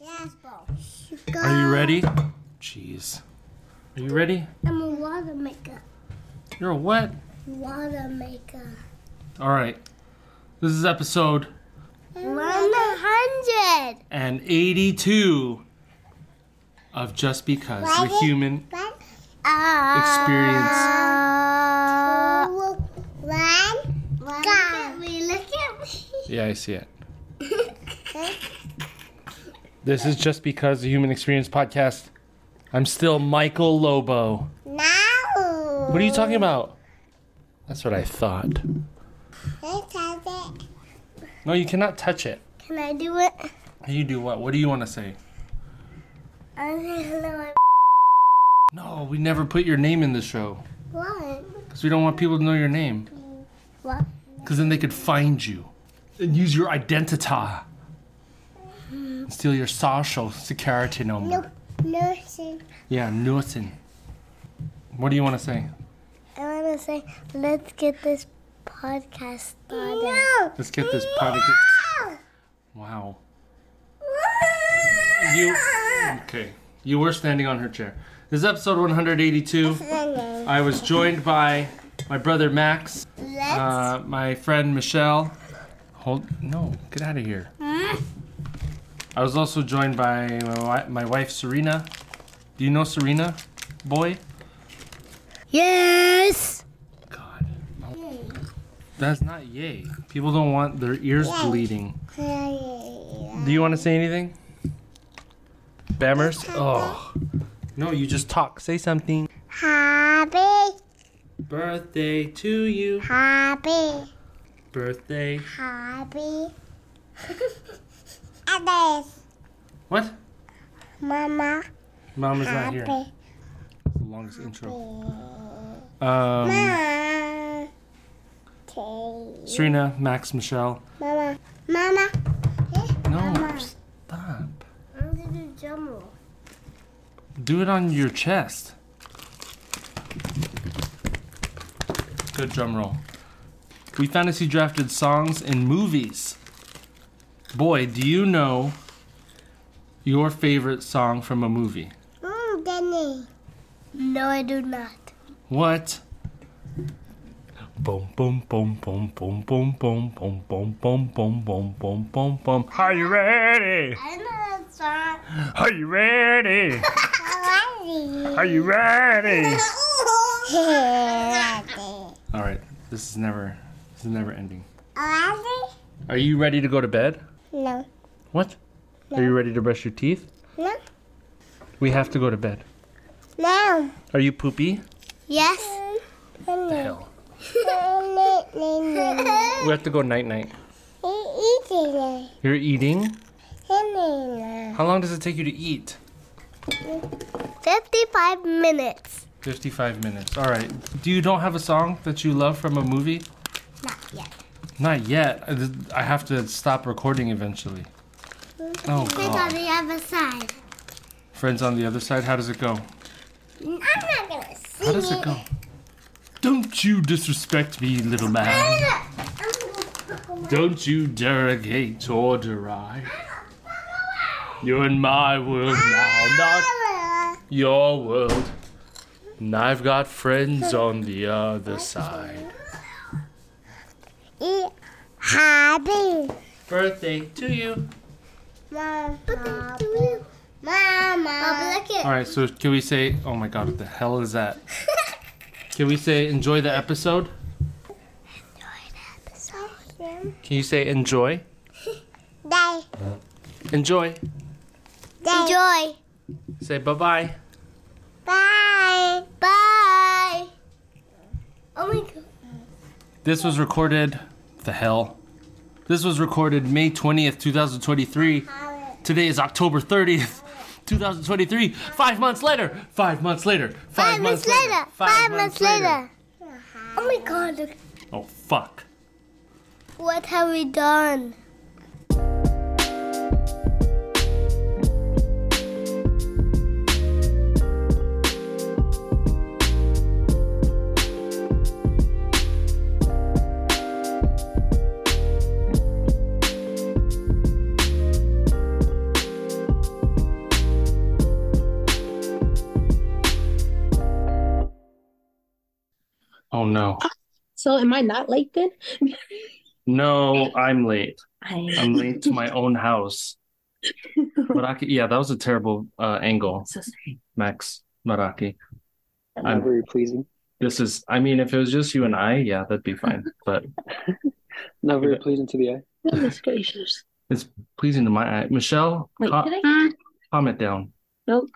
Are you ready? Jeez. Are you ready? I'm a water maker. You're a what? Water maker. All right. This is episode 182 of Just Because the Human Experience. One. Look at me. Look at me. Yeah, I see it. This is Just Because the Human Experience podcast. I'm still Michael Lobo. Now. What are you talking about? That's what I thought. Let's have it. No, you cannot touch it. Can I do it? You do what? What do you want to say? I No, we never put your name in the show. Why? Because we don't want people to know your name. What? Because then they could find you and use your identity. Steal your social security number. No, Nursing. Yeah, nothing. What do you want to say? I want to say, let's get this podcast started. No. Let's get this podcast. Wow. You. Okay. You were standing on her chair. This is episode 182. I was joined by my brother Max, uh, my friend Michelle. Hold. No, get out of here. I was also joined by my, my wife Serena. Do you know Serena, boy? yes. God. no. That's not yay. People don't want their ears bleeding. Do you want to say anything? Bammers? Oh. No, you just talk. Say something. Happy. Birthday to you. Happy. Birthday. Happy. and this. What? Mama. Mama's is not here. Happy. It's the longest intro. Um, Mama. Okay. Serena, Max, Michelle. Mama. Mama. No, Mama. stop. I'm gonna do drum roll. Do it on your chest. Good drum roll. We fantasy drafted songs and movies. Boy, do you know your favorite song from a movie? Mm, Danny. No, I do not. What? Boom, boom, boom, boom, boom, boom, boom, boom, boom, boom, boom, boom, boom, boom, boom. Are you ready? I know that song. Are you ready? Alrighty. Are you ready? All right, this is never, this is never ending. Alrighty? Are you ready to go to bed? No. What? Are you ready to brush your teeth? No. We have to go to bed. No. Are you poopy? Yes. The hell. We have to go night night. Eating You're eating? How long does it take you to eat? 55 minutes. 55 minutes. All right. Do you don't have a song that you love from a movie? Not yet. Not yet. I have to stop recording eventually. Oh Click on the other side. Friends on the other side, how does it go? I'm not gonna sing How does it go? Don't you disrespect me, little man. Don't you derogate or deride. You're in my world now, not your world. And I've got friends on the other side. Eat happy. Birthday to you. Mama. Mama. look it. All right, so can we say, oh my god, what the hell is that? Can we say enjoy the episode? Enjoy the episode. Yeah. Can you say enjoy? Day. Enjoy. Enjoy. Say bye bye. Bye. Bye. Oh my god. This was recorded, the hell? This was recorded May 20th, 2023. Today is October 30th, 2023. Five months later. Five months later. Five, Five months later. Five months later. Oh my god. Oh, fuck. What have we done? No. So am I not late then? No, I'm late. I I'm late to my own house. Maraki, yeah, that was a terrible uh, angle, so sorry. Max Maraki. Not I'm- very pleasing. This is, I mean, if it was just you and I, yeah, that'd be fine. But Not very pleasing to the eye. Goodness gracious. it's pleasing to my eye. Michelle, Wait, co- did I? comment down. Nope.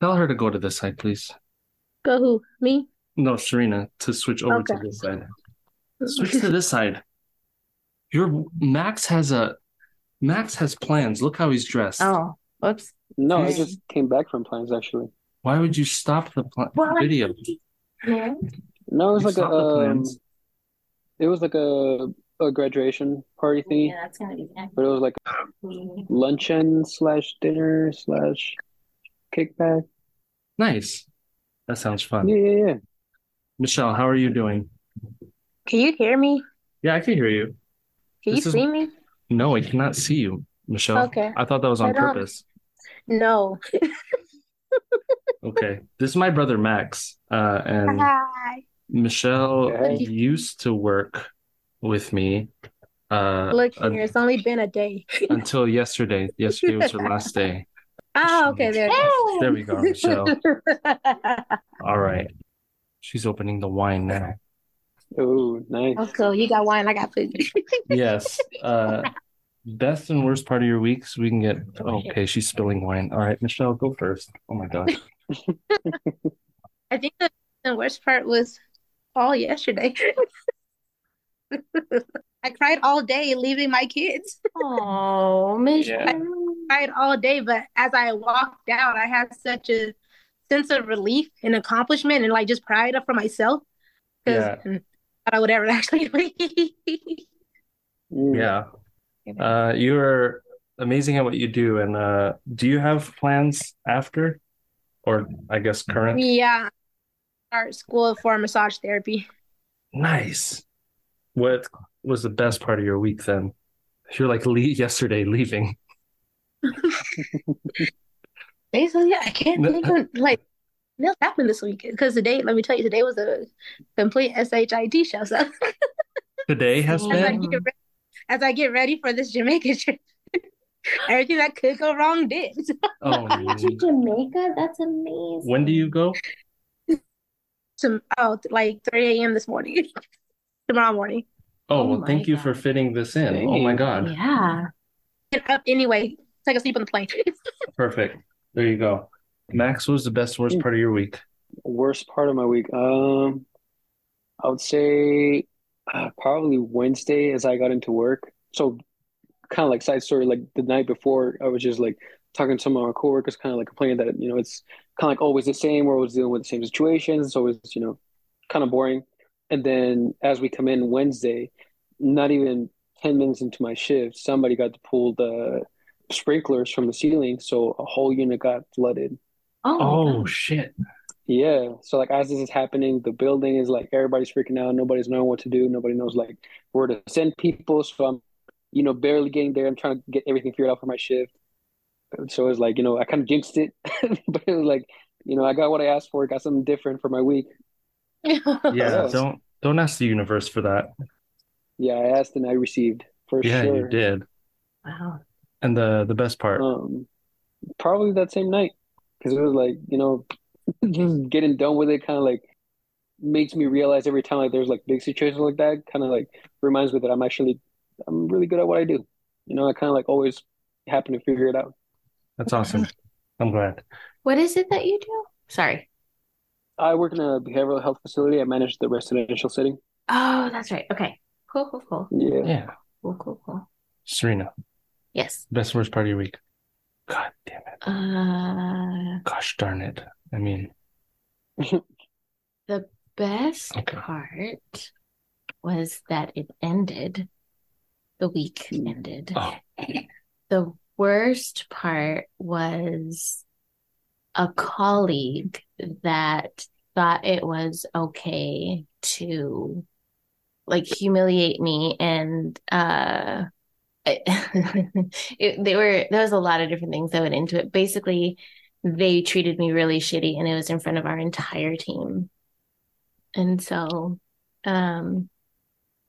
Tell her to go to this side, please. Go who? Me? No, Serena, to switch over to this side. Switch to this side. Your Max has a Max has plans. Look how he's dressed. Oh, whoops. No, I just came back from plans actually. Why would you stop the pl- Well, video? Yeah. No, it was You like a stopped the um, it was like a a graduation party thing. Yeah, that's gonna be but it was like luncheon slash dinner slash kickback. Nice. That sounds fun. Yeah, yeah, yeah. Michelle, how are you doing? Can you hear me? Yeah, I can hear you. Can This you is- see me? No, I cannot see you, Michelle. Okay. I thought that was on purpose. No. Okay. This is my brother Max. Uh, and Hi. Michelle Hey. used to work with me uh, Look un- here, it's only been a day. until yesterday. Yesterday was her last day. Oh, okay, there There we go, Michelle. All right. She's opening the wine now. Oh, nice. Okay, you got wine, I got food. Yes. Uh, best and worst part of your weeks. We can get. Okay, she's spilling wine. All right, Michelle, go first. Oh my God. I think the, the worst part was all yesterday. I cried all day leaving my kids. Oh, Michelle. Yeah. cried all day, but as I walked out, I had such a sense of relief and accomplishment and like just pride for myself because Yeah. I would ever actually leave. Mm. Yeah. Uh, you are amazing at what you do. And uh, do you have plans after? Or I guess current? Yeah, art school for massage therapy. Nice. What was the best part of your week then? You're like le yesterday leaving. Basically, yeah, I can't No. think of like what happened this week because today, let me tell you, today was a complete SHIT show. So Today has as I been? get ready, as I get ready for this Jamaica trip, everything that could go wrong did. Oh, To Jamaica? That's amazing. when do you go? Some oh, like 3 a.m. this morning, tomorrow morning. Oh, Oh well, my thank you for fitting this in. Oh my God. Yeah. Get up anyway. Take a sleep on the plane. Perfect. There you go. Max, what was the best, worst part of your week? Worst part of my week. Um, I would say uh, probably Wednesday as I got into work. So kind of like side story, like the night before, I was just like talking to some of our coworkers, kind of like complaining that, you know, it's kind of like always the same. We're always dealing with the same situations. It's always, you know, kind of boring. And then as we come in Wednesday, not even 10 minutes into my shift, somebody got to pull the sprinklers from the ceiling. So a whole unit got flooded. Oh, Oh, shit. Yeah. So like as this is happening, the building is like everybody's freaking out. Nobody's knowing what to do. Nobody knows like where to send people. So I'm, you know, barely getting there. I'm trying to get everything figured out for my shift. So it's like, you know, I kind of jinxed it, but it was like, you know, I got what I asked for. Got something different for my week. Yeah, Yes. don't don't ask the universe for that. Yeah, I asked and I received for sure. Yeah, you did. Wow. And the the best part. Um, probably that same night because it was like, you know, just getting done with it kind of like makes me realize every time like there's like big situations like that, kind of like reminds me that I'm actually I'm really good at what I do. You know, I kind of like always happen to figure it out. That's awesome. I'm glad. What is it that you do? Sorry. I work in a behavioral health facility. I manage the residential setting. Oh, that's right. Okay. Cool, cool, cool. Yeah. Yeah. Cool, cool, cool. Serena, Yes. best, worst part of your week. God damn it. Uh, Gosh darn it. I mean, the best Okay. part was that it ended. The week ended. oh, The worst part was a colleague that thought it was okay to like humiliate me and uh it, they were there was a lot of different things that went into it. Basically, they treated me really shitty and it was in front of our entire team. And so Um,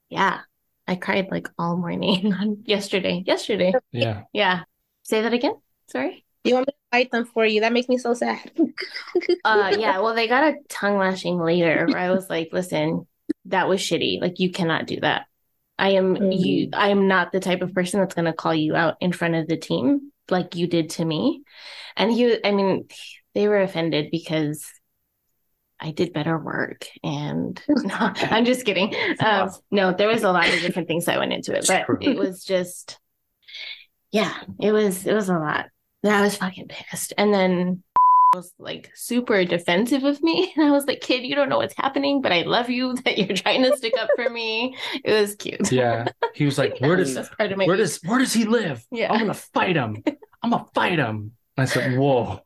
yeah, I cried like all morning on yesterday. Yesterday. Yeah. Yeah. Say that again. Sorry. You want me to fight them for you? That makes me so sad. Uh, yeah. Well, they got a tongue lashing later where I was like, listen, that was shitty. Like, you cannot do that. I am you. I am not the type of person that's going to call you out in front of the team like you did to me. And he, I mean, they were offended because I did better work. And no, I'm just kidding. Um, no, there was a lot of different things that went into it, but it was just, yeah, it was, it was a lot. I was fucking pissed. And then was like super defensive of me. And I was like, kid, you don't know what's happening, but I love you that you're trying to stick up for me. It was cute. Yeah. He was like, where does That's part of my where week. does where does he live? Yeah. I'm gonna fight him. I'm gonna fight him. I said, Whoa,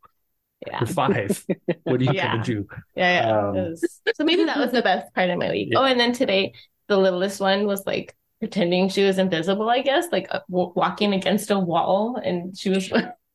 yeah. you're five. What are you Yeah. gonna do? Yeah, yeah. Um, was- so maybe that was the best part of my week. Yeah. Oh, and then today, the littlest one was like pretending she was invisible, I guess, like uh, w- walking against a wall. And she was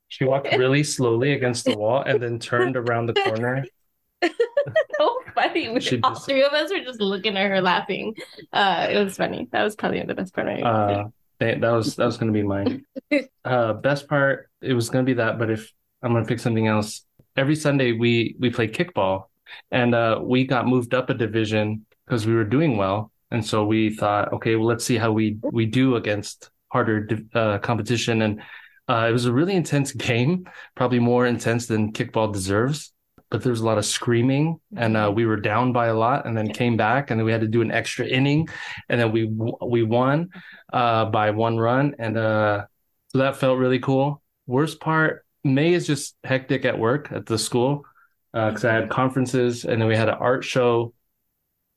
She walked really slowly against the wall and then turned around the corner. so funny. We, all three of us were just looking at her laughing. Uh, it was funny. That was probably the best part my week. Uh, that, that was that was gonna be mine. Uh, best part, it was gonna be that, but if I'm gonna pick something else, every Sunday we we play kickball, and uh, we got moved up a division because we were doing well, and so we thought, okay, well, let's see how we we do against harder uh, competition, and uh, it was a really intense game, probably more intense than kickball deserves. But there was a lot of screaming, and uh, we were down by a lot, and then came back, and then we had to do an extra inning, and then we we won uh, by one run, and uh, so that felt really cool. Worst part, May is just hectic at work at the school because I had conferences, and then we had an art show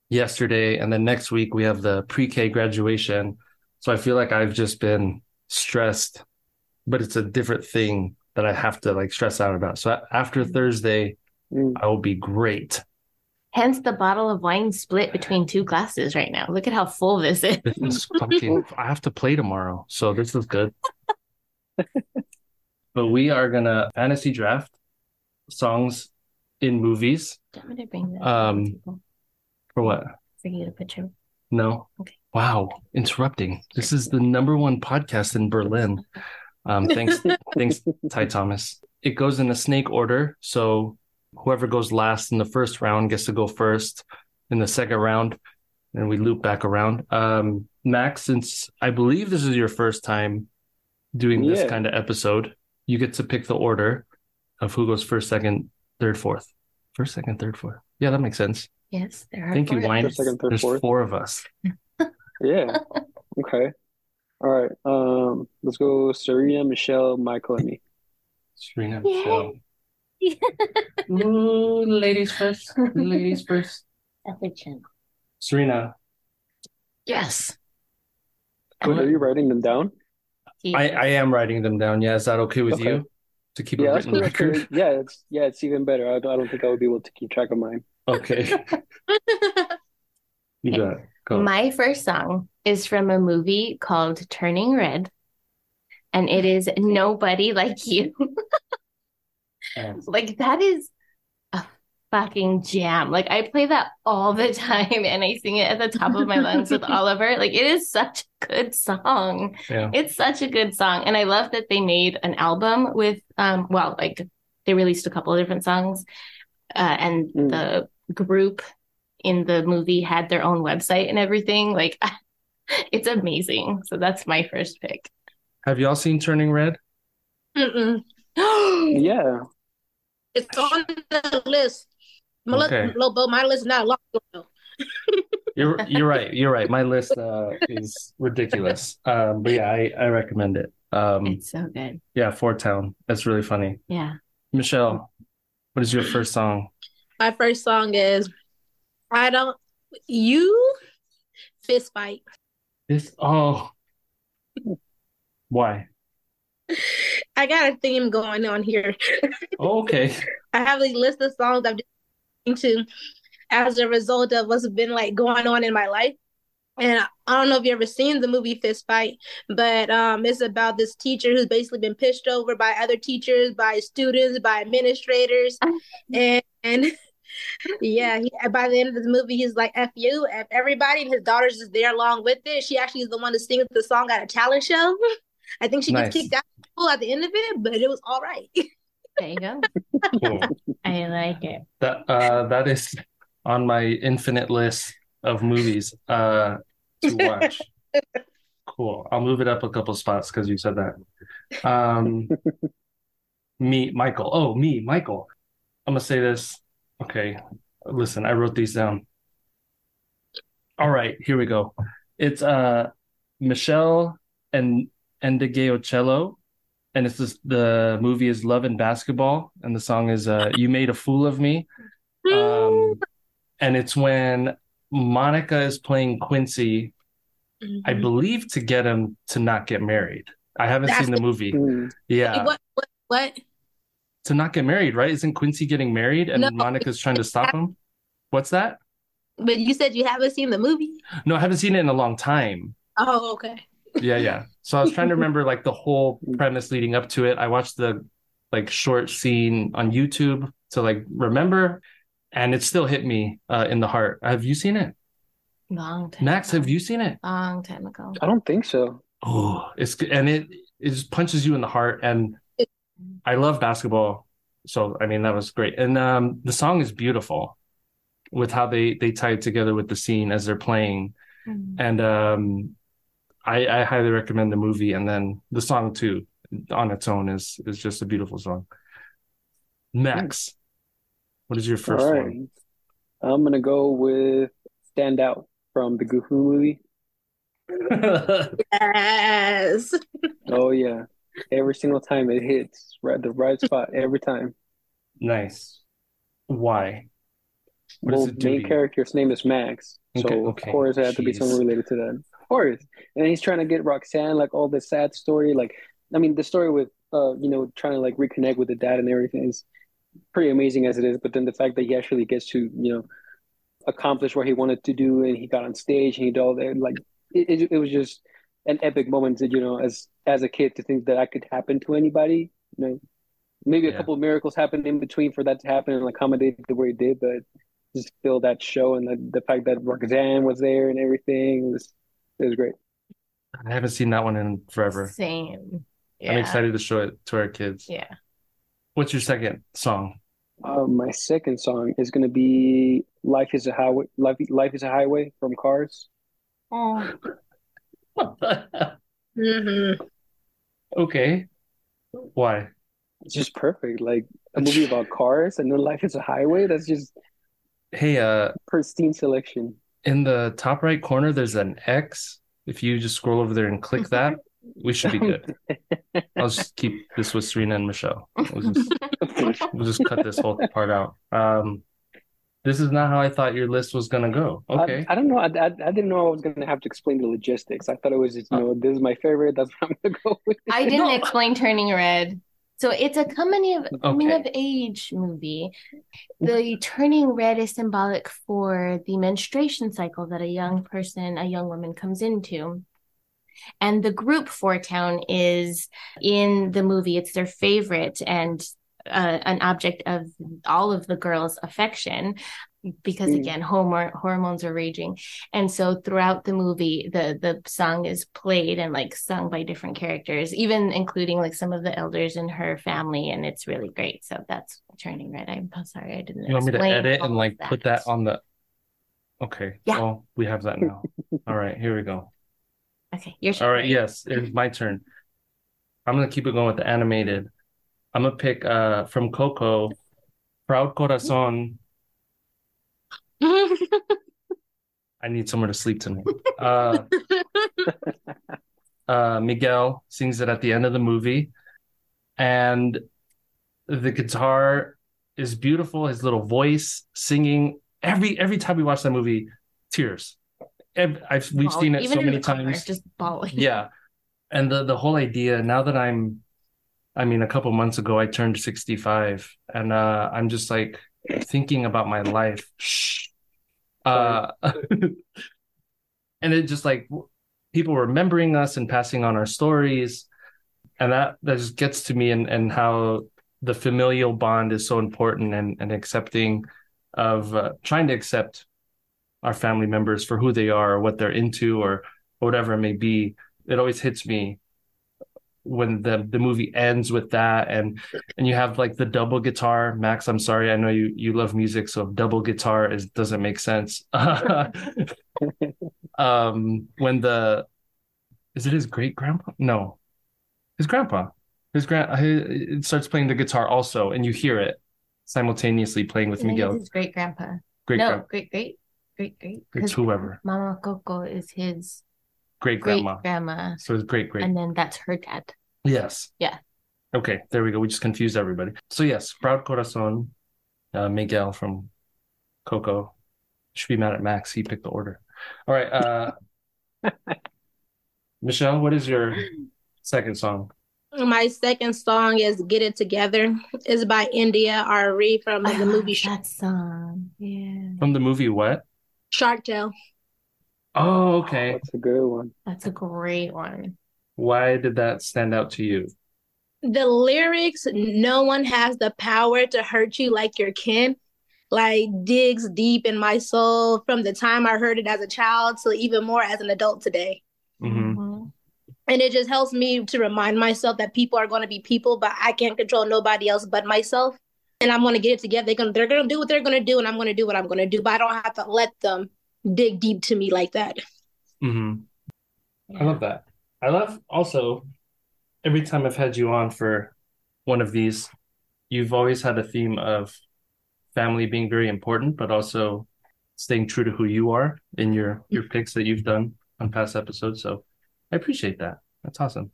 yesterday, and then next week we have the pre-K graduation. So I feel like I've just been stressed, but it's a different thing that I have to like stress out about. So after Thursday, Mm. I will be great. Hence the bottle of wine split between two glasses right now. Look at how full this is. This is fucking. I have to play tomorrow, so this is good. but we are gonna fantasy draft songs in movies. I'm gonna bring that Um, For what? for you to put your No. Okay. Wow, interrupting. This is the number one podcast in Berlin. Um, thanks, thanks, Ty Thomas. It goes in a snake order, so whoever goes last in the first round gets to go first in the second round, and we loop back around. Um, Max, since I believe this is your first time doing this Yeah. kind of episode, you get to pick the order of who goes first, second, third, fourth. First, second, third, fourth. Yeah, that makes sense. yes, there are Thank you, four Wine. First, second, third, There's fourth. four of us. Yeah. Okay. All right. Um, let's go Serena, Michelle, Michael, and me. Serena, Yay. Michelle. Ooh, ladies first. Ladies first. Other channel. Serena, Yes. Go Are you writing them down? I, I am writing them down. Yeah, is that okay with Okay. you? To keep Yeah, a written cool. Record? cool. Yeah, it's yeah, it's even better. I, I don't think I would be able to keep track of mine. Okay. You got it. Go. My first song is from a movie called Turning Red, and it is Nobody Like You. Like, that is a fucking jam. Like, I play that all the time and I sing it at the top of my lungs with Oliver. Like, it is such a good song. yeah. It's such a good song. And I love that they made an album with, um, well, like, they released a couple of different songs, uh, and Mm. the group in the movie had their own website and everything. Like, it's amazing. So that's my first pick. Have y'all seen Turning Red? Mm-mm. Yeah. It's on the list. My list, Okay. no, but my list is not long ago. You're you're right. You're right. My list uh, is ridiculous. Um, but yeah, I, I recommend it. Um, It's so good. yeah, 4*Town. That's really funny. Yeah. Michelle, what is your first song? My first song is I don't you fist fight. This oh why? I got a theme going on here. Oh, okay. I have a list of songs I've been to as a result of what's been like going on in my life. And I don't know if you ever seen the movie Fist Fight, but um, it's about this teacher who's basically been pitched over by other teachers, by students, by administrators, and and yeah, he, by the end of the movie, he's like, F you, F everybody. And his daughter's just there along with it. She actually is the one to sing the song at a talent show. I think she Nice. gets kicked out at the end of it, but it was all right. There you go. Cool. I like it. That uh, that is on my infinite list of movies uh, to watch. Cool. I'll move it up a couple spots because you said that. Um, me, Michael. Oh, me, Michael. I'm gonna say this. Okay, listen. I wrote these down. All right, here we go. It's uh Meshell and Ndegeocello, and it's this, the movie is Love and Basketball, and the song is uh You Made a Fool of Me. Um, and it's when Monica is playing Quincy, I Mhm. believe, to get him to not get married. I haven't That's seen the movie. Mm. Yeah, What? What? What? To not get married, right? Isn't Quincy getting married and No. Monica's trying to stop him? What's that? But you said you haven't seen the movie. No, I haven't seen it in a long time. Oh, okay. Yeah, yeah. So I was trying to remember like the whole premise leading up to it. I watched the like short scene on YouTube to like remember, and it still hit me uh, in the heart. Have you seen it? Long time Max, ago. have you seen it? Long time ago. I don't think so. Oh, it's good. And it it just punches you in the heart. And I love basketball. So I mean that was great. And um the song is beautiful with how they they tie it together with the scene as they're playing. Mm. And um I I highly recommend the movie and then the song too on its own is is just a beautiful song. Max, what is your first All right. I'm gonna go with Stand Out from the Goofy movie. Yes. Oh yeah. Every single time it hits right the right spot every time. Nice. Why? What Well, does it do main character's name is Max, so Okay, of course it had to be Jeez. someone related to that. Of course. And he's trying to get Roxanne, like all the sad story. Like, I mean, the story with, uh, you know, trying to like reconnect with the dad and everything is pretty amazing as it is. But then the fact that he actually gets to, you know, accomplish what he wanted to do, and he got on stage and he did all that, like, it, it, it was just an epic moment. That, you know, as as a kid, to think that that could happen to anybody. You know, maybe a Yeah. couple of miracles happened in between for that to happen and accommodate the way it did, but just feel that show and the, the fact that Roxanne was there and everything it was it was great. I haven't seen that one in forever. Same. I'm excited to show it to our kids. Yeah. What's your second song? Uh, my second song is gonna be "Life Is a Highway." Life, Life is a Highway from Cars. Oh, hmm Okay. Why? It's just perfect. Like a movie about cars and then "Life is a Highway." That's just Hey, uh, pristine selection. in the top right corner, there's an X. If you just scroll over there and click that, we should be good. I'll just keep this with Serena and Michelle. We'll just, we'll just cut this whole part out. Um, this is not how I thought your list was gonna go. Okay. I, I don't know. I, I, I didn't know I was gonna have to explain the logistics. I thought it was just, you uh. know, this is my favorite. That's what I'm gonna go with. I didn't No. explain Turning Red. So it's a coming of coming Okay. of age movie. The turning red is symbolic for the menstruation cycle that a young person, a young woman comes into. And the group 4*Town is in the movie, it's their favorite and uh, an object of all of the girls' affection because Mm. again hormone hormones are raging and so throughout the movie the the song is played and like sung by different characters even including like some of the elders in her family and it's really great so that's turning red i'm sorry i didn't You want me to edit and like of put that on the Okay. Yeah. Well, we have that now. All right, here we go. okay your All right, yes, it's my turn. I'm gonna keep it going with the animated. I'm gonna pick uh from Coco, Proud Corazon. I need somewhere to sleep tonight. Uh, uh, Miguel sings it at the end of the movie, and the guitar is beautiful. His little voice singing every every time we watch that movie, tears. I've we've seen it so many car, times. just bawling Yeah. And the the whole idea, now that I'm I mean, a couple months ago I turned 65 and uh I'm just like thinking about my life. Shh. Uh and it just like people remembering us and passing on our stories. And that that just gets to me and and how the familial bond is so important and and accepting of uh, trying to accept our family members for who they are or what they're into or whatever it may be. It always hits me when the the movie ends with that and and you have like the double guitar. Max i'm sorry i know you you love music so double guitar is doesn't make sense. Um when the is it his great grandpa no. His grandpa. His grand he, it starts playing the guitar also and you hear it simultaneously playing with miguel. his great grandpa. great no, great great great great. Because whoever. Mama Coco is his great great grandma grandma, so it's great great and then that's her dad. Yes. Yeah. Okay, there we go. We just confused everybody. So yes, Proud Corazon, uh, Miguel from Coco. Should be mad at Max. He picked the order. All right. Uh, Michelle, what is your second song? My second song is "Get It Together." It's by India.Arie from I the movie love Sh- that song. Yeah, From the movie what? Shark Tale. Oh, okay. That's a good one. that's a great one. Why did that stand out to you? The lyrics, "No one has the power to hurt you like your kin," like digs deep in my soul from the time I heard it as a child to even more as an adult today. hmm Mhm. And it just helps me to remind myself that people are going to be people, but I can't control nobody else but myself. And I'm going to get it together. They're going to, they're going to do what they're going to do, and I'm going to do what I'm going to do. But I don't have to let them dig deep to me like that. hmm I love that. I love also every time I've had you on for one of these, you've always had a theme of family being very important, but also staying true to who you are in your your picks that you've done on past episodes. So I appreciate that. That's awesome.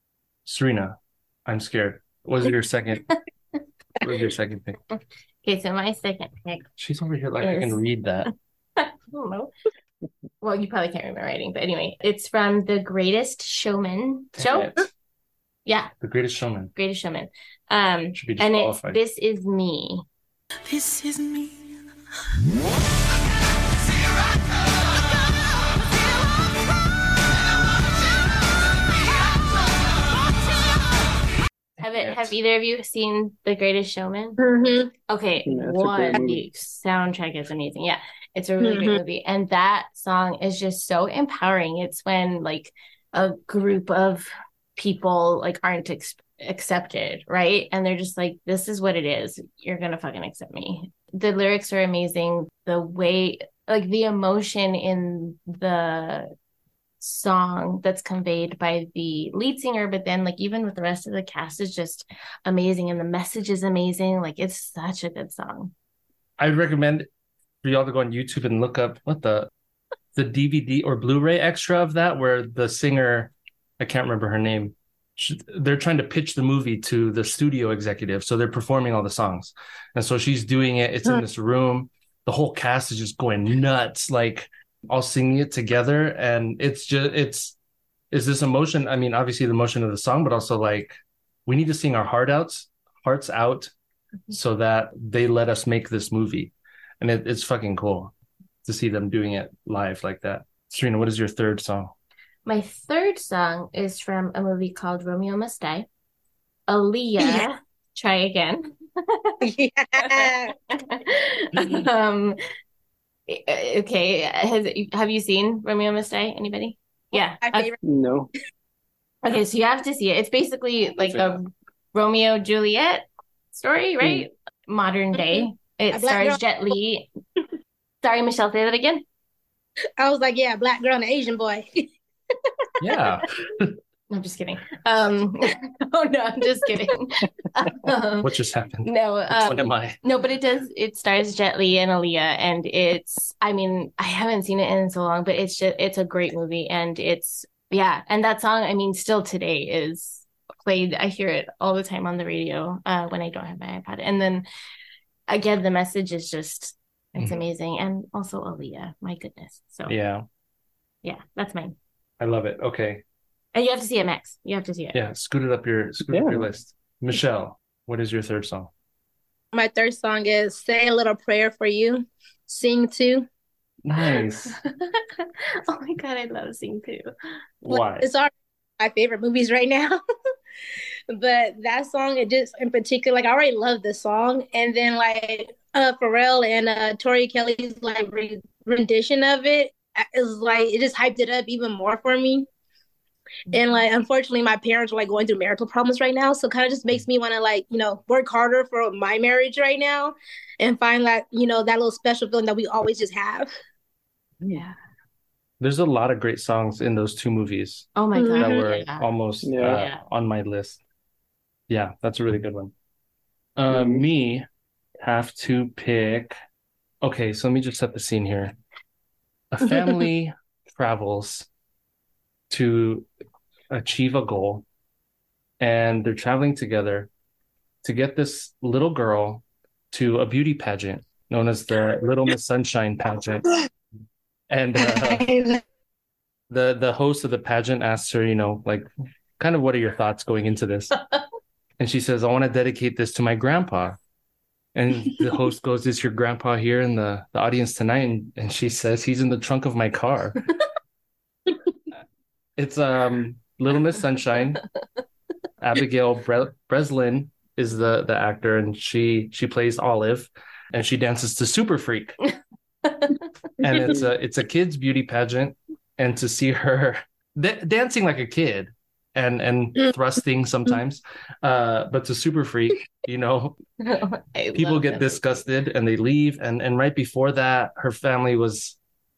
Serena, I'm scared. What was your second? What was your second pick? Okay, so my second pick. She's over here like I can read that. I don't know. Well, you probably can't read my writing, but anyway, it's from The Greatest Showman show. It. Yeah, The Greatest Showman. Greatest Showman. Um, Should and it's. This Is Me. This is me. Have it? Yes. Have either of you seen The Greatest Showman? Mm-hmm. Okay, Yeah, it's a great what movie. the soundtrack is amazing. Yeah, it's a really great Mhm. movie, and that song is just so empowering. It's when like a group of people like aren't ex- accepted, right? And they're just like, "This is what it is. You're gonna fucking accept me." The lyrics are amazing. The way, like the emotion in the song that's conveyed by the lead singer, but then like even with the rest of the cast is just amazing and the message is amazing. Like it's such a good song. I'd recommend for y'all to go on YouTube and look up what the the DVD or Blu-ray extra of that, where the singer, I can't remember her name, she, they're trying to pitch the movie to the studio executive, so they're performing all the songs, and so she's doing it. It's in this room. The whole cast is just going nuts, like all singing it together, and it's just it's is this emotion. I mean, obviously the emotion of the song, but also like we need to sing our heart outs, hearts out, so that they let us make this movie and it, it's fucking cool to see them doing it live like that. Serena, what is your third song? My third song is from a movie called Romeo Must Die. Aaliyah, Yeah. try again. yeah. um, Uh, okay, has have you seen Romeo Must Die? Anybody? Yeah. Okay. No. Okay, so you have to see it. It's basically like a Romeo Juliet story, hmm. right? Modern mm-hmm. day. It A stars. Jet Li. Sorry, Michelle, say that again. I was like, yeah, black girl and Asian boy. Yeah. I'm just kidding. Um, oh no, I'm just kidding. Um, what just happened? no, um, am I? no, but it does. It stars Jet Li and Aaliyah, and it's. I mean, I haven't seen it in so long, but it's just. It's a great movie, and it's yeah. And that song, I mean, still today is played. I hear it all the time on the radio uh, when I don't have my iPad, and then again, the message is just. It's Mhm. amazing, and also Aaliyah. My goodness. So Yeah, yeah, that's mine. I love it. Okay. And you have to see it, Max. You have to see it. Yeah, scoot it up your scoot up your list. Michelle, what is your third song? My third song is "Say a Little Prayer for You." Sing 2. Nice. oh my god, I love Sing 2. Why? It's our my favorite movies right now. but that song, it just in particular, like I already love the song, and then like uh Pharrell and uh Tori Kelly's like re- rendition of it is like it just hyped it up even more for me. And like unfortunately my parents are like going through marital problems right now. So kind of just makes me want to like, you know, work harder for my marriage right now and find that, you know, that little special feeling that we always just have. Yeah. There's a lot of great songs in those two movies Oh my Mhm. god. that were yeah. almost Yeah. uh, Yeah. on my list. Yeah, that's a really good one. Uh, Mhm. me have to pick. Okay, so let me just set the scene here. A family travels to achieve a goal, and they're traveling together to get this little girl to a beauty pageant known as the Little Miss Sunshine pageant. And uh, the the host of the pageant asks her, you know, like, kind of what are your thoughts going into this? And she says, I want to dedicate this to my grandpa. And the host goes, Is your grandpa here in the, the audience tonight? And, and she says, He's in the trunk of my car. it's um Little Miss Sunshine. Abigail Bre- Breslin is the the actor, and she she plays Olive, and she dances to Super Freak. and it's a it's a kids beauty pageant, and to see her da- dancing like a kid and and thrusting sometimes, uh, but to Super Freak, you know, people get disgusted and they leave and and right before that her family was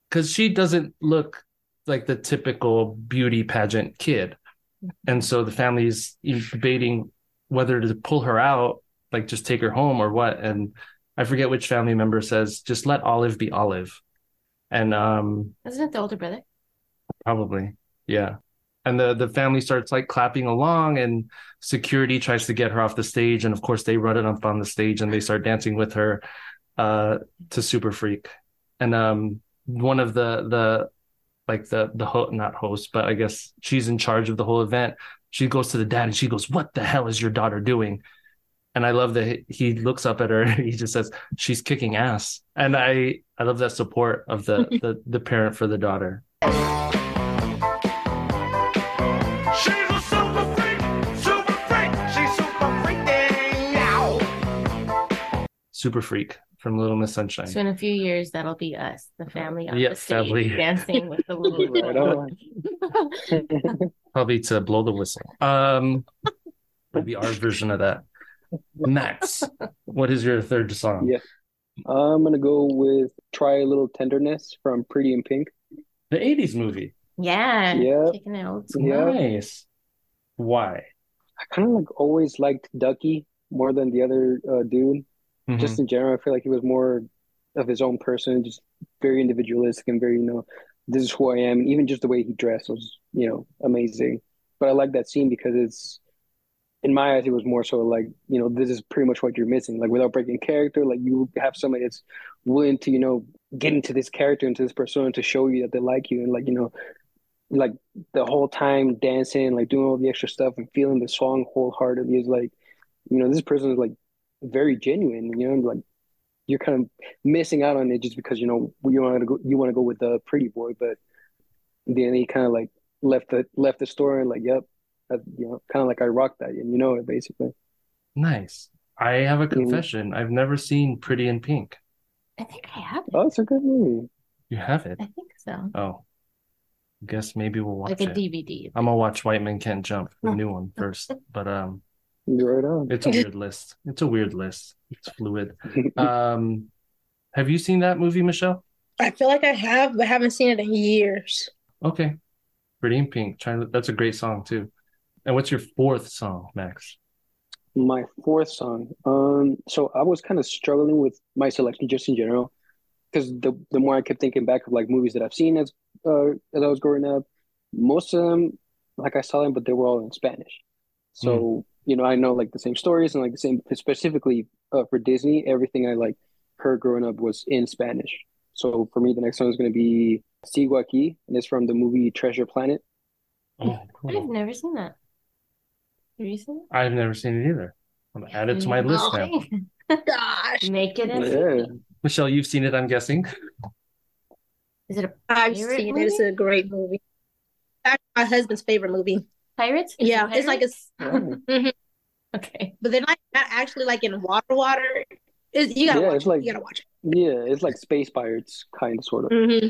because she doesn't look like the typical beauty pageant kid and so the family's debating whether to pull her out like just take her home or what and i forget which family member says just let olive be olive and um Isn't it the older brother? Probably. Yeah. And the the family starts like clapping along and security tries to get her off the stage and of course they run it up on the stage and they start dancing with her uh to Super Freak. And um one of the the like the the ho- not host but I guess she's in charge of the whole event. She goes to the dad and she goes, "What the hell is your daughter doing?" And I love that he- he looks up at her and he just says, "She's kicking ass." And I I love that support of the the the parent for the daughter. Super freak, super freak. She's super freaking out. Super Freak from Little Miss Sunshine. So in a few years, that'll be us, the family on Yeah, the stage family. dancing with the little Right on. Probably to blow the whistle. Um, maybe our version of that. Max, what is your third song? Yeah. I'm gonna go with "Try a Little Tenderness" from Pretty in Pink. The '80s movie. Yeah, Yeah. taking it old school. Yeah. Nice. Why? I kind of like always liked Ducky more than the other uh, dude. Mhm. Just in general, I feel like he was more of his own person, just very individualistic and very, you know, this is who I am. And even just the way he dressed was, you know, amazing. But I like that scene because it's, in my eyes, it was more so like, you know, this is pretty much what you're missing. Like without breaking character, like you have somebody that's willing to, you know, get into this character, into this persona to show you that they like you and like, you know, like the whole time dancing, like doing all the extra stuff and feeling the song wholeheartedly is like, you know, this person is like very genuine, you know, like you're kind of missing out on it just because, you know, you want to go you want to go with the pretty boy, but then he kind of like left the left the store and like, yep, that, you know, kind of like I rocked that and you know it basically. Nice. I have a confession. I've never seen Pretty in Pink. I think I have it. Oh, it's a good movie. You have it? I think so. Oh, guess maybe we'll watch Like a it. DVD. I'm gonna watch White Men Can't Jump, the new one first. But um, You're right on. it's a weird list. It's a weird list. It's fluid. Um, have you seen that movie, Michelle? I feel like I have, but haven't seen it in years. Okay. Pretty in Pink. Try, that's a great song too. And what's your fourth song, Max? My fourth song. Um, so I was kind of struggling with my selection just in general, because the the more I kept thinking back of like movies that I've seen as uh as I was growing up, most of them like I saw them, but they were all in Spanish. So you know, I know like the same stories and like the same specifically uh, for Disney, everything I like heard growing up was in Spanish. So for me, the next song is going to be Sigo Aquí, and it's from the movie Treasure Planet. Oh, I've never seen that. Have you seen I've never seen it either. I'm gonna add it to my list now. Gosh, Make it a Yeah. Michelle, you've seen it, I'm guessing. Is it a I've seen movie? it. It's a great movie. Actually, my husband's favorite movie. Pirates? Is it Yeah, it's like pirates? a, Okay. but they're not not actually like in water, water. It's, you gotta Yeah, watch it's it. like- you gotta watch it. Yeah, it's like Space Pirates, kind of, sort of. it. hmm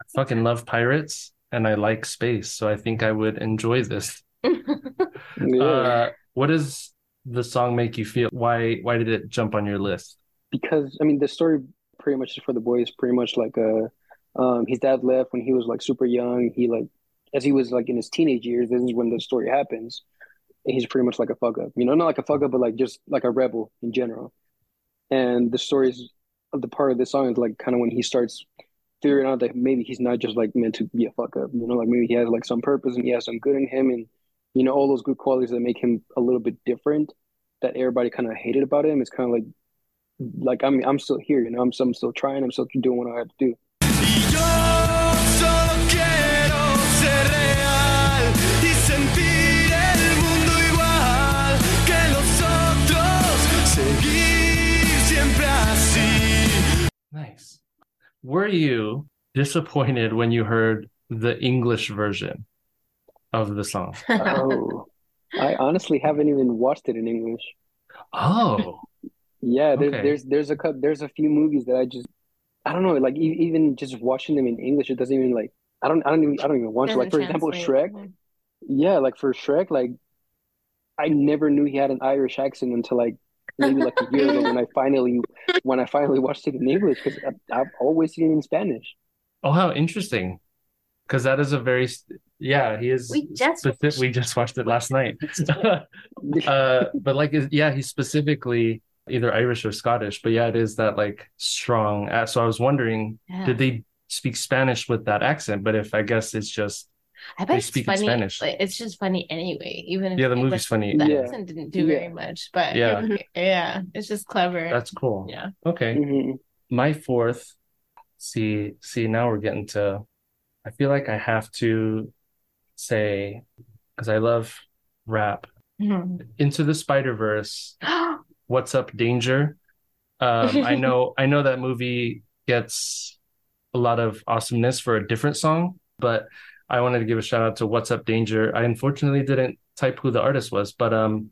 I fucking love pirates and I like space, so I think I would enjoy this. Yeah, Uh, what does the song make you feel? Why why did it jump on your list? because I mean, the story pretty much is for the boy is pretty much like uh, um, his dad left when he was like super young. He like, as he was like in his teenage years, this is when the story happens. He's pretty much like a fuck up, you know, not like a fuck up, but like just like a rebel in general. And the stories of the part of this song is like kind of when he starts figuring out that maybe he's not just like meant to be a fuck up, you know, like maybe he has like some purpose and he has some good in him and you know all those good qualities that make him a little bit different that everybody kind of hated about him. It's kind of like like I'm I'm still here, you know, I'm I'm still trying, I'm still doing what I have to do. Were you disappointed when you heard the English version of the song? Oh, I honestly haven't even watched it in English. Oh, Yeah, there's Okay. there's there's a couple there's a few movies that I just I don't know, like e even just watching them in English, it doesn't even like I don't I don't even I don't even want to. Like for example, Shrek. Yeah, like for Shrek, like I never knew he had an Irish accent until like maybe like a year ago when I finally when I finally watched it in English because I've always seen it in Spanish. oh, how interesting. Because that is a very, yeah, he is We just specific. watched- We just watched it last night. Uh, but like, yeah, he's specifically either Irish or Scottish. But yeah, it is that like strong. So I was wondering, Yeah. did they speak Spanish with that accent? But if I guess it's just, I they bet it's speak in funny. Spanish. like, It's just funny anyway. Even if yeah, the like, movie's funny. the Yeah. accent didn't do Yeah. very much, but Yeah. yeah, it's just clever. That's cool. yeah. Okay. Mhm. My fourth, see, see, now we're getting to, I feel like I have to say, because I love rap, Mhm. Into the Spider-Verse, What's Up Danger? Um, I know, I know that movie gets a lot of awesomeness for a different song, but I wanted to give a shout out to What's Up Danger. I unfortunately didn't type who the artist was, but um,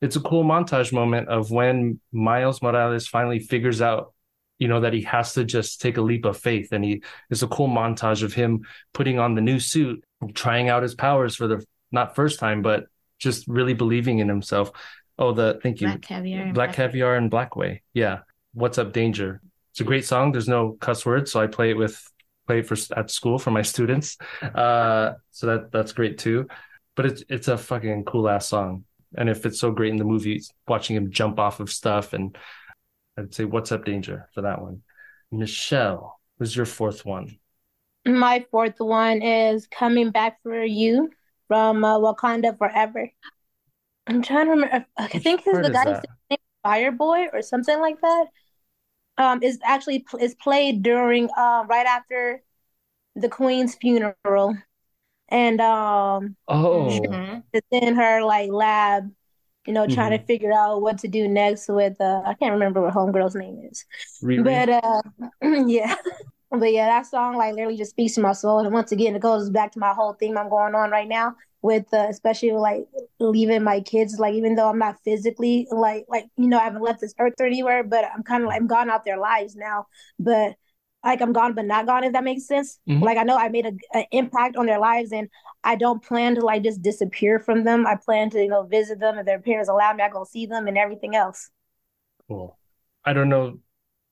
it's a cool montage moment of when Miles Morales finally figures out, you know, that he has to just take a leap of faith, and he it's a cool montage of him putting on the new suit, trying out his powers for the not first time, but just really believing in himself. Oh, the thank you, Black caviar. and Black Caviar and Blackway. Yeah. What's Up Danger? It's a great song. There's no cuss words, so I play it with play for at school for my students. Uh, so that that's great too. But it's it's a fucking cool ass song. And if it's so great in the movies, watching him jump off of stuff, and I'd say What's Up Danger for that one. Michelle, who's your fourth one? My fourth one is Coming Back for You from uh, Wakanda Forever. I'm trying to remember. I think it's the that? name Fireboy or something like that. Um, is actually is played during uh right after the Queen's funeral, and um, Oh, Mhm. it's in her like lab, you know, trying Mm-hmm. to figure out what to do next with uh I can't remember what homegirl's name is. Riri. But uh yeah. But yeah, that song like literally just speaks to my soul. And once again, it goes back to my whole theme I'm going on right now with uh, especially like leaving my kids, like even though I'm not physically like like you know, I haven't left this earth or anywhere, but I'm kind of like I'm gone out their lives now. But like I'm gone but not gone, if that makes sense. Mhm. Like I know I made a, an impact on their lives and I don't plan to like just disappear from them. I plan to, you know, visit them if their parents allow me, I go see them and everything else. Cool. I don't know,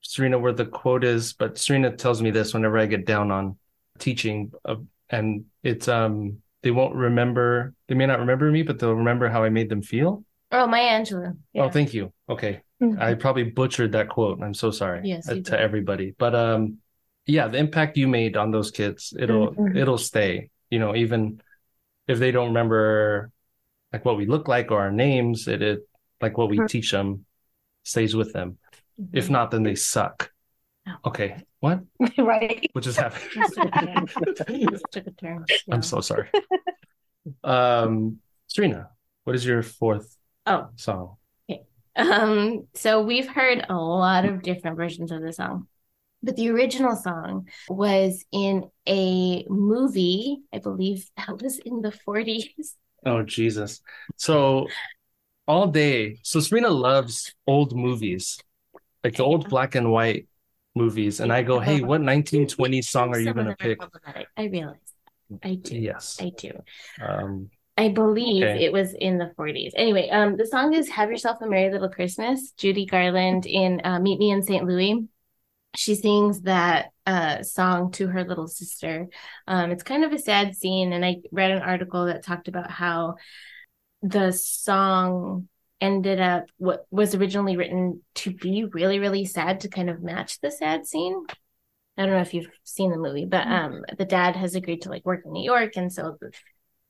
Serena, where the quote is, but Serena tells me this whenever I get down on teaching, uh, and it's um they won't remember. They may not remember me, but they'll remember how I made them feel. Oh, Maya Angelou. Oh, thank you. Okay, Mhm. I probably butchered that quote. I'm so sorry Yes, uh, to did. everybody, but um, yeah, the impact you made on those kids, it'll Mhm. it'll stay. You know, even if they don't remember like what we look like or our names, it it like what we Mhm. teach them stays with them. If not, then they suck. Okay, what? right. What just Just took a turn. happened? Just took a turn. I'm so sorry. Um, Serena, what is your fourth Oh, song? Okay. Um, so we've heard a lot of different versions of the song, but the original song was in a movie, I believe that was in the 40s. Oh, Jesus. So all day, so Serena loves old movies. like the old black and white movies, and I go, "Hey, what 1920 song are you gonna pick?" I realize. I do. Yes. I do. Um, I believe Okay. it was in the 40s. Anyway, um, the song is "Have Yourself a Merry Little Christmas." Judy Garland in uh, "Meet Me in St. Louis." She sings that uh, song to her little sister. Um, it's kind of a sad scene, and I read an article that talked about how the song ended up what was originally written to be really, really sad to kind of match the sad scene. I don't know if you've seen the movie, but um, the dad has agreed to like work in New York, and so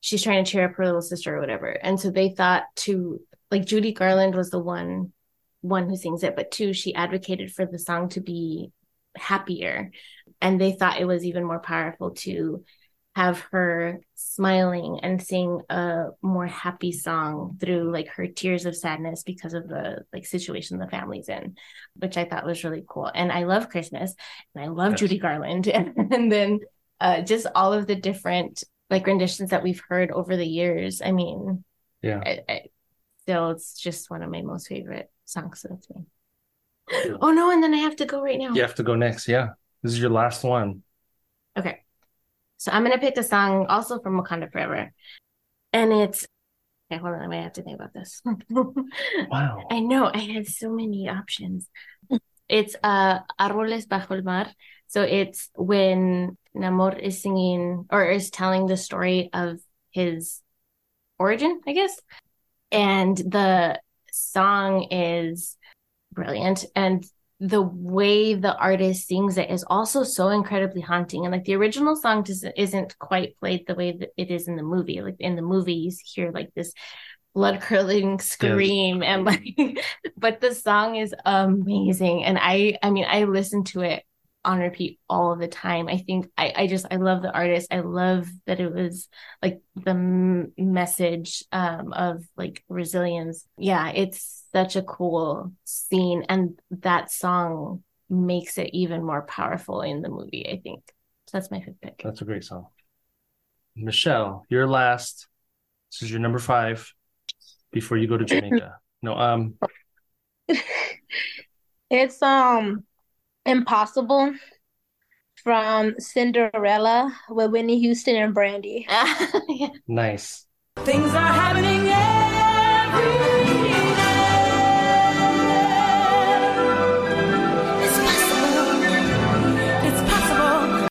she's trying to cheer up her little sister or whatever. And so they thought to like Judy Garland was the one one who sings it, but two, she advocated for the song to be happier. And they thought it was even more powerful to have her smiling and sing a more happy song through like her tears of sadness because of the like situation the family's in, which I thought was really cool. And I love Christmas and I love Yes. Judy Garland. and then uh, just all of the different like renditions that we've heard over the years. I mean, yeah. I, I, still, it's just one of my most favorite songs. So that's me. Oh no! And then I have to go right now. You have to go next. Yeah. This is your last one. Okay. So I'm gonna pick a song also from Wakanda Forever. And it's okay, hold on, I might have to think about this. Wow. I know I had so many options. It's uh Árboles bajo el mar. So it's when Namor is singing or is telling the story of his origin, I guess. And the song is brilliant. And the way the artist sings it is also so incredibly haunting. And like the original song just isn't quite played the way that it is in the movie. Like in the movie, you hear like this blood curdling scream and like, but the song is amazing. And I, I mean, I listen to it on repeat all of the time. I think I, I just, I love the artist. I love that it was like the m- message um, of like resilience. Yeah, it's such a cool scene. And that song makes it even more powerful in the movie, I think. So that's my fifth pick. That's a great song. Michelle, you're last. This is your number five before you go to Jamaica. No, um, It's um impossible from Cinderella with Whitney Houston and Brandy. Yeah. nice. Things are happening every day. It's possible. It's possible.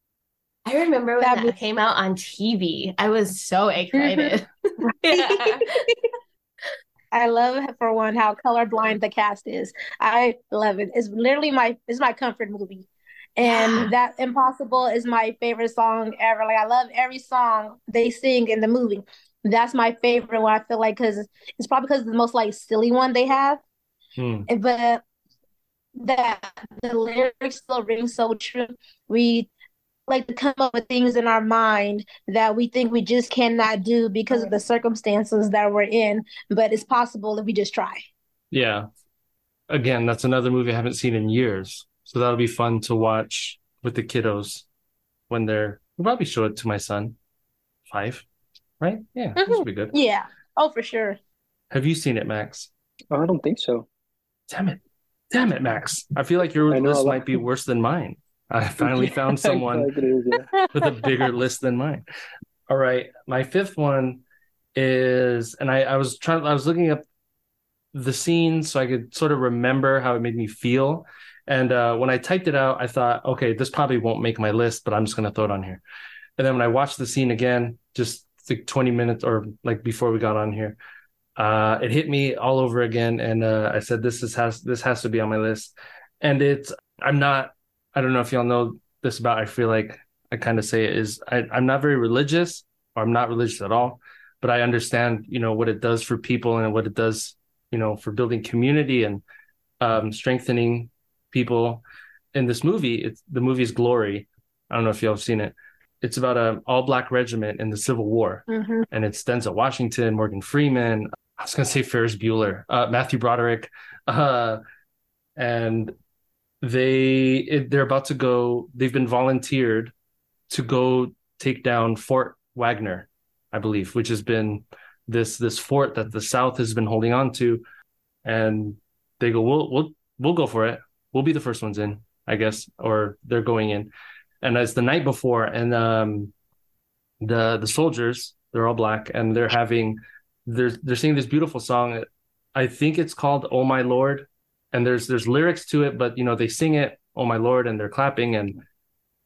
I remember when That that, came out on TV. I was so mm-hmm. excited. yeah. I love for one how colorblind the cast is. I love it. It's literally my it's my comfort movie. And that Impossible is my favorite song ever. Like I love every song they sing in the movie. That's my favorite one. I feel like because it's probably because it's the most like silly one they have. Hmm. But that the lyrics still ring so true. We like to come up with things in our mind that we think we just cannot do because of the circumstances that we're in, but it's possible if we just try. Yeah. Again, that's another movie I haven't seen in years. So that'll be fun to watch with the kiddos when they're, we'll probably show it to my son. Five, right? Yeah, this Mhm. will be good. Yeah. Oh, for sure. Have you seen it, Max? Oh, I don't think so. Damn it. Damn it, Max. I feel like your list might be worse than mine. I finally found someone feel like it is, yeah. with a bigger list than mine. All right. My fifth one is, and I, I was trying, I was looking up the scene so I could sort of remember how it made me feel. And uh, when I typed it out, I thought, okay, this probably won't make my list, but I'm just going to throw it on here. And then when I watched the scene again, just like 20 minutes or like before we got on here, uh, it hit me all over again. And uh, I said, this is has this has to be on my list. And it's I'm not I don't know if y'all know this about. I feel like I kind of say it is I, I'm not very religious, or I'm not religious at all, but I understand you know what it does for people and what it does you know for building community and um, strengthening people. In this movie, it's the movie is Glory. I don't know if y'all have seen it. It's about an all black regiment in the Civil War hmm and it's Denzel Washington, Morgan Freeman. I was gonna say Ferris Bueller, uh, Matthew Broderick, uh, and they it, they're about to go. They've been volunteered to go take down Fort Wagner, I believe, which has been this this fort that the South has been holding on to, and they go, "We'll we'll we'll go for it. we'll be the first ones in, I guess, or they're going in. And it's the night before, and um, the the soldiers, they're all black, and they're having they're they're singing this beautiful song. I think it's called "Oh My Lord," and there's there's lyrics to it, but you know they sing it "Oh My Lord" and they're clapping, and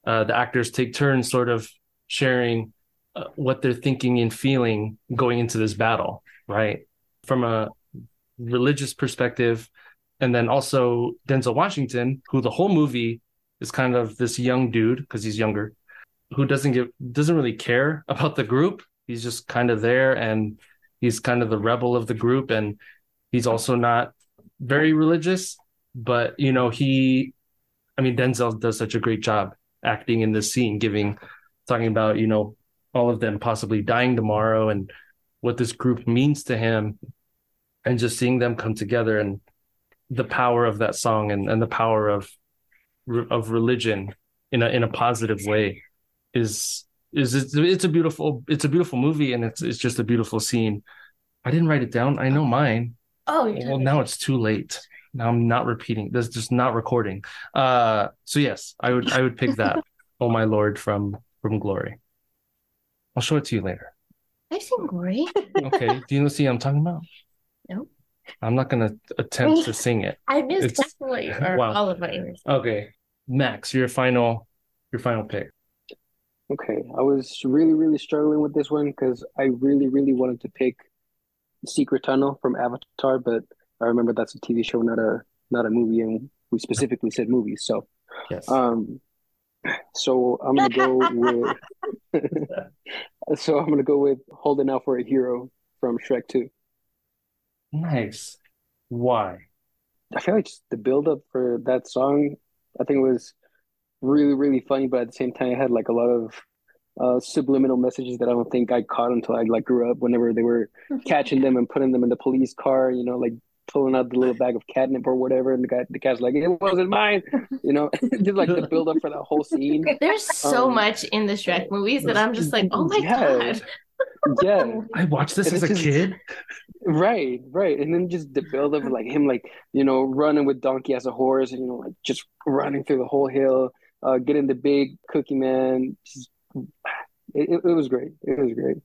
uh, the actors take turns sort of sharing uh, what they're thinking and feeling going into this battle, right? From a religious perspective, and then also Denzel Washington, who the whole movie is kind of this young dude because he's younger, who doesn't give doesn't really care about the group. He's just kind of there, and he's kind of the rebel of the group, and he's also not very religious, but you know he, I mean Denzel does such a great job acting in this scene, giving talking about you know all of them possibly dying tomorrow and what this group means to him and just seeing them come together and the power of that song and, and the power of of religion in a in a positive way is is it's, it's a beautiful it's a beautiful movie and it's it's just a beautiful scene. I didn't write it down. I know mine. Oh, you're Well, talking- now it's too late. Now I'm not repeating. This just not recording. Uh, so yes, I would I would pick that. oh my lord, from from Glory. I'll show it to you later. I've seen Glory. Okay. Do you know see what I'm talking about? No. I'm not gonna attempt to sing it. I missed It's- definitely or wow. all of my you were saying. Okay. Max, your final your final pick. Okay, I was really, really struggling with this one because I really, really wanted to pick Secret Tunnel from Avatar, but I remember that's a TV show, not a not a movie, and we specifically said movies. So, Yes. um, so I'm gonna go with. so I'm gonna go with "Holding Out for a Hero" from Shrek 2. nice. Why? I feel like just the build up for that song, I think it was really, really funny, but at the same time, it had like a lot of uh, subliminal messages that I don't think I caught until I like grew up. Whenever they were catching them and putting them in the police car, you know, like pulling out the little bag of catnip or whatever, and the guy, the cat's like, "It wasn't mine," you know, just like the build up for that whole scene. There's so Um, much in the Shrek movies that I'm just like, oh my Yeah. god. Yeah, I watched this And as a just- kid. right, right, and then just the build up of like him, like you know, running with Donkey as a horse, and you know, like just running through the whole hill, uh, getting the big Cookie Man. Just, it, it, it was great. It was great.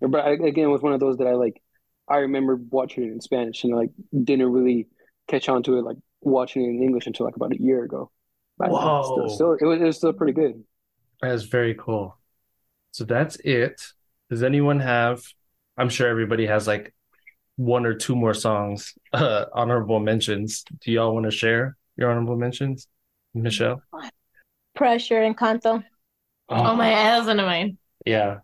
But I, again, it was one of those that I like. I remember watching it in Spanish and like didn't really catch on to it like watching it in English until like about a year ago. But Whoa. still, still it was, it was still pretty good. That's very cool. So that's it. Does anyone have? I'm sure everybody has like one or two more songs, uh, honorable mentions. Do y'all want to share your honorable mentions, Michelle? Pressure Encanto. Oh my that was one of mine. Yeah.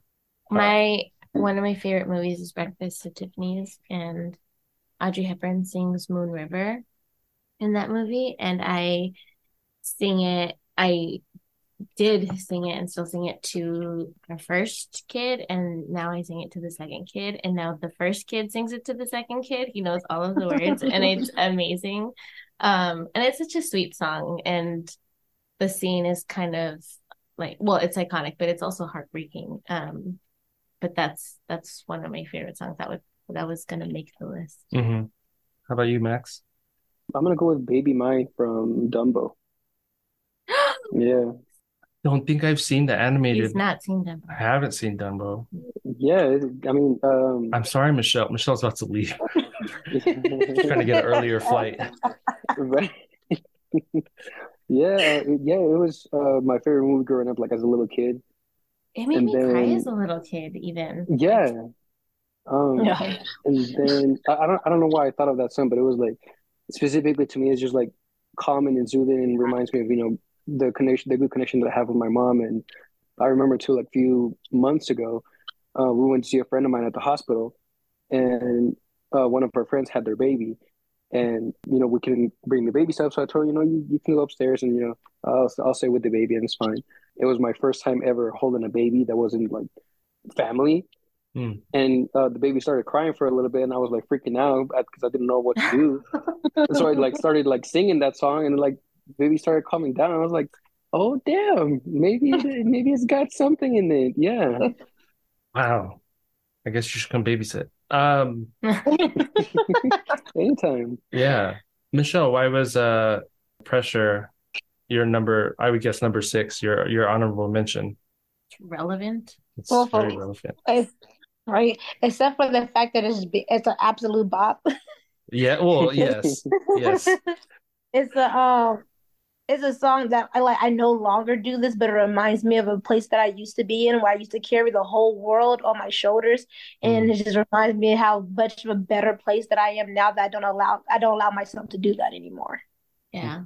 My one of my favorite movies is Breakfast at Tiffany's, and Audrey Hepburn sings Moon River in that movie, and I sing it. I did sing it and still sing it to our first kid, and now I sing it to the second kid, and now the first kid sings it to the second kid. He knows all of the words, and it's amazing. Um, and it's such a sweet song, and the scene is kind of like well it's iconic but it's also heartbreaking um but that's that's one of my favorite songs that would that was gonna make the list hmm How about you, Max? I'm gonna go with Baby Mine from Dumbo. Yeah, Don't think I've seen the animated. he's not seen them I haven't seen Dumbo. yeah. I mean, um, I'm sorry, Michelle. Michelle's about to leave. She's trying to get an earlier flight. Right. Yeah, yeah, it was uh, my favorite movie growing up, like as a little kid. it made And me cry as a little kid even Yeah. Um, Yeah. and then I, I don't I don't know why I thought of that song, but it was like specifically to me, it's just like calming and soothing and reminds me of, you know, the connection, the good connection that I have with my mom. And I remember too, like a few months ago, uh, we went to see a friend of mine at the hospital, and uh, one of our friends had their baby. And you know we couldn't bring the baby stuff, so I told her, you know, you, you can go upstairs and you know I'll I'll stay with the baby and it's fine. It was my first time ever holding a baby that wasn't like family, Hmm. and uh, the baby started crying for a little bit, and I was like freaking out because I didn't know what to do. so I like started like singing that song, and like baby started calming down. I was like, oh damn, maybe it, maybe it's got something in it. Yeah, Wow. I guess you should come babysit. Um, anytime. yeah. Michelle, why was uh Pressure, your number, I would guess number six, your your honorable mention. Relevant. It's Well, very relevant. It's- right? Except for the fact that it's it's an absolute bop. Yeah, well, yes. Yes. it's a um it's a song that I like I no longer do this, but it reminds me of a place that I used to be in where I used to carry the whole world on my shoulders. And mm. it just reminds me how much of a better place that I am now that I don't allow I don't allow myself to do that anymore. Yeah.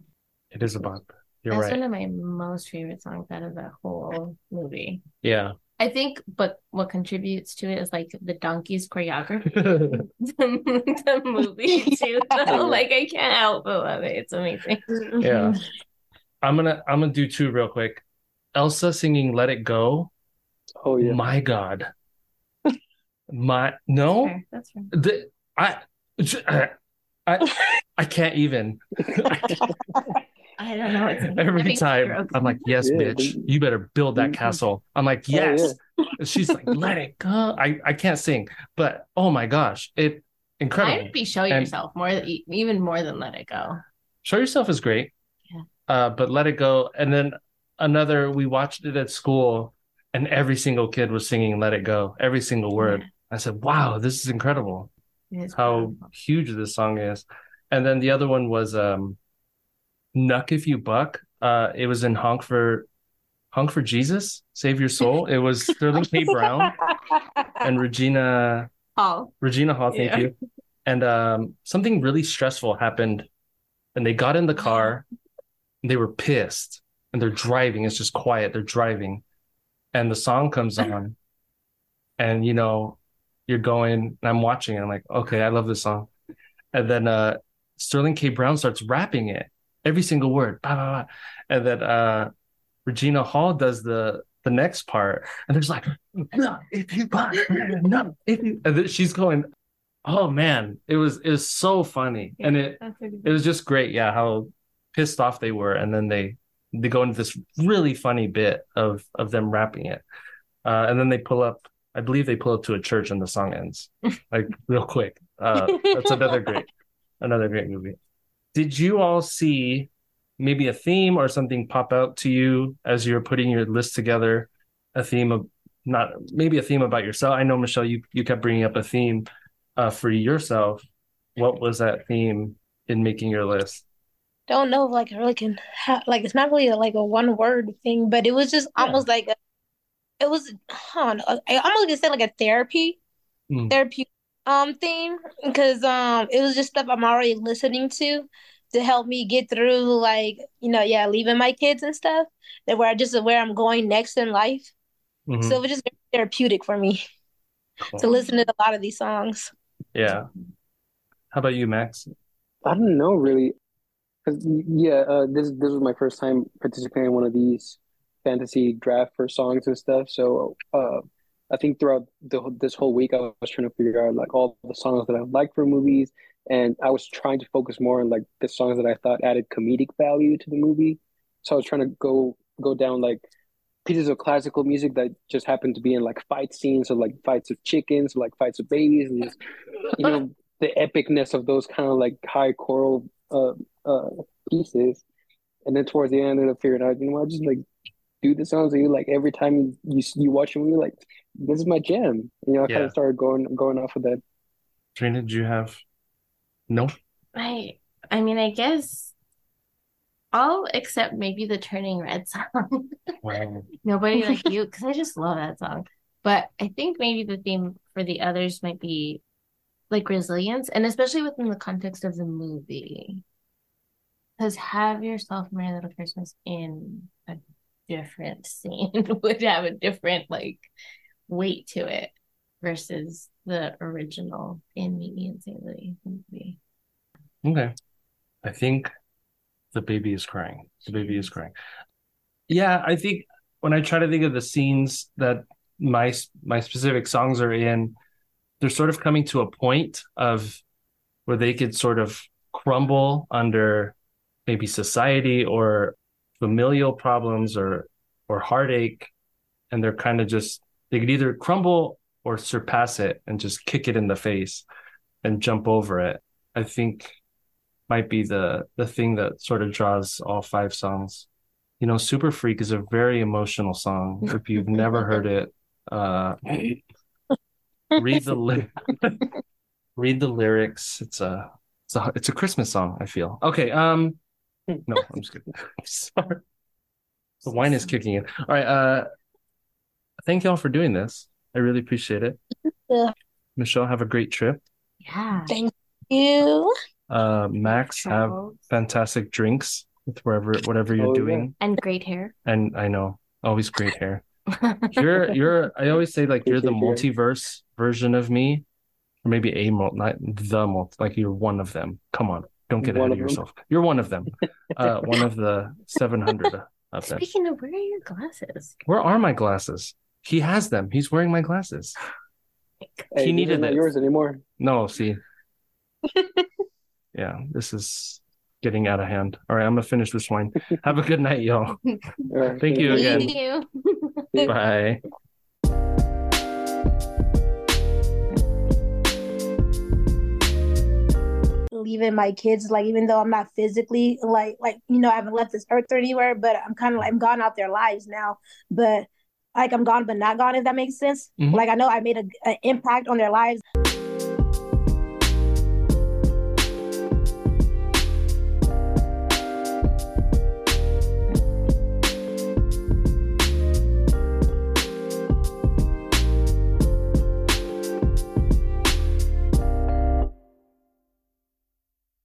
It is a bop. You're That's right. one of my most favorite songs out of that whole movie. Yeah. I think, but what contributes to it is like the donkey's choreography, the, the movie too. though. like I can't help but love it. It's amazing. Yeah. I'm gonna I'm gonna do two real quick. Elsa singing Let It Go. Oh yeah. My God. My no, Fair. That's fair. the I I I can't even. I don't know. It's Every time strokes. I'm like, yes, Yeah, bitch, they- you better build that Mhm. castle. I'm like, Oh, yeah. yes. She's like, let it go. I, I can't sing, but oh my gosh, it incredible. I'd be show And- yourself more, e- even more than let it go. Show yourself is great. Yeah. Uh, but let it go. And then another, we watched it at school, and every single kid was singing "Let It Go," every single word. I said, "Wow, this is incredible! Is How powerful. huge this song is." And then the other one was um, "Knuck If You Buck." Uh, it was in "Honk for Honk for Jesus, Save Your Soul." It was Sterling K. Brown and Regina Oh, Regina Hall, thank Yeah. you. And um, something really stressful happened, and they got in the car, they were pissed, and they're driving. It's just quiet. They're driving, and the song comes on, and you know, you're going, and I'm watching. And I'm like, okay, I love this song. And then uh, Sterling K. Brown starts rapping it, every single word, bah, bah, bah. and then uh, Regina Hall does the the next part, and there's like, no, if you buy, no, if you, and then she's going, oh man, it was it was so funny, and it that's a good it was just great, yeah, how pissed off they were, and then they they go into this really funny bit of of them rapping it, uh, and then they pull up, I believe they pull up to a church, and the song ends like real quick. Uh, that's another great, another great movie. Did you all see maybe a theme or something pop out to you as you're putting your list together? A theme of not maybe a theme about yourself. I know Michelle, you you kept bringing up a theme uh, for yourself. What was that theme in making your list? Don't know if like I really can ha like it's not really like a one word thing, but it was just Yeah. almost like a, it was I know, I almost gonna say like a therapy Hmm. therapy um theme because um it was just stuff I'm already listening to to help me get through like you know yeah leaving my kids and stuff that where I just where I'm going next in life. Mhm. So it was just very therapeutic for me Cool. to listen to a lot of these songs. Yeah. How about you, Max? I don't know really, because yeah, uh, this this was my first time participating in one of these fantasy draft for songs and stuff. So uh, I think throughout the this whole week, I was trying to figure out like all the songs that I like for movies, and I was trying to focus more on like the songs that I thought added comedic value to the movie. So I was trying to go go down like pieces of classical music that just happened to be in like fight scenes or like fights of chickens or like fights of babies and just you know the epicness of those kind of like high choral uh uh pieces and then towards the end I ended up figuring out you know I just like do the songs that you like every time you you, you watch a movie like this is my jam you know I kind of started going going off of that Trina, did you have? No. I I mean, I guess all except maybe the Turning Red song. Wow. Nobody Like You, because I just love that song. But I think maybe the theme for the others might be like resilience, and especially within the context of the movie. Because have yourself Merry Little Christmas in a different scene would have a different like weight to it versus the original in me and St. Louis movie. Okay. I think the baby is crying. The baby is crying. Yeah, I think when I try to think of the scenes that my my specific songs are in, they're sort of coming to a point of where they could sort of crumble under maybe society or familial problems or or heartache, and they're kind of just they could either crumble or surpass it and just kick it in the face and jump over it. I think might be the the thing that sort of draws all five songs. You know, Super Freak is a very emotional song. If you've never heard it, uh, read the li- read the lyrics. It's a it's a it's a Christmas song. I feel okay. Um, no, I'm just kidding. I'm sorry. The wine is kicking in. All right. Uh, thank y'all for doing this. I really appreciate it. Yeah. Michelle, have a great trip. Yeah. Thank you. Uh, Max, have fantastic drinks with wherever whatever you're Oh, yeah. doing. And great hair. And I know, always great hair. You're you're I always say like you're the multiverse version of me, or maybe a mult, not the mult. Like you're one of them. Come on, don't get One ahead of of yourself. You're one of them. Uh, one of the seven hundred of them. Speaking of, where are your glasses? Where are my glasses? He has them. He's wearing my glasses. Hey, He needed not this. yours anymore. No, see. Yeah, this is getting out of hand. All right, I'm gonna finish this wine. Have a good night, y'all. All right, Thank you again. Thank you. Bye. leaving my kids like even though i'm not physically like like you know i haven't left this earth or anywhere but i'm kind of like i'm gone out their lives now but like i'm gone but not gone if that makes sense Mhm. like i know i made an impact on their lives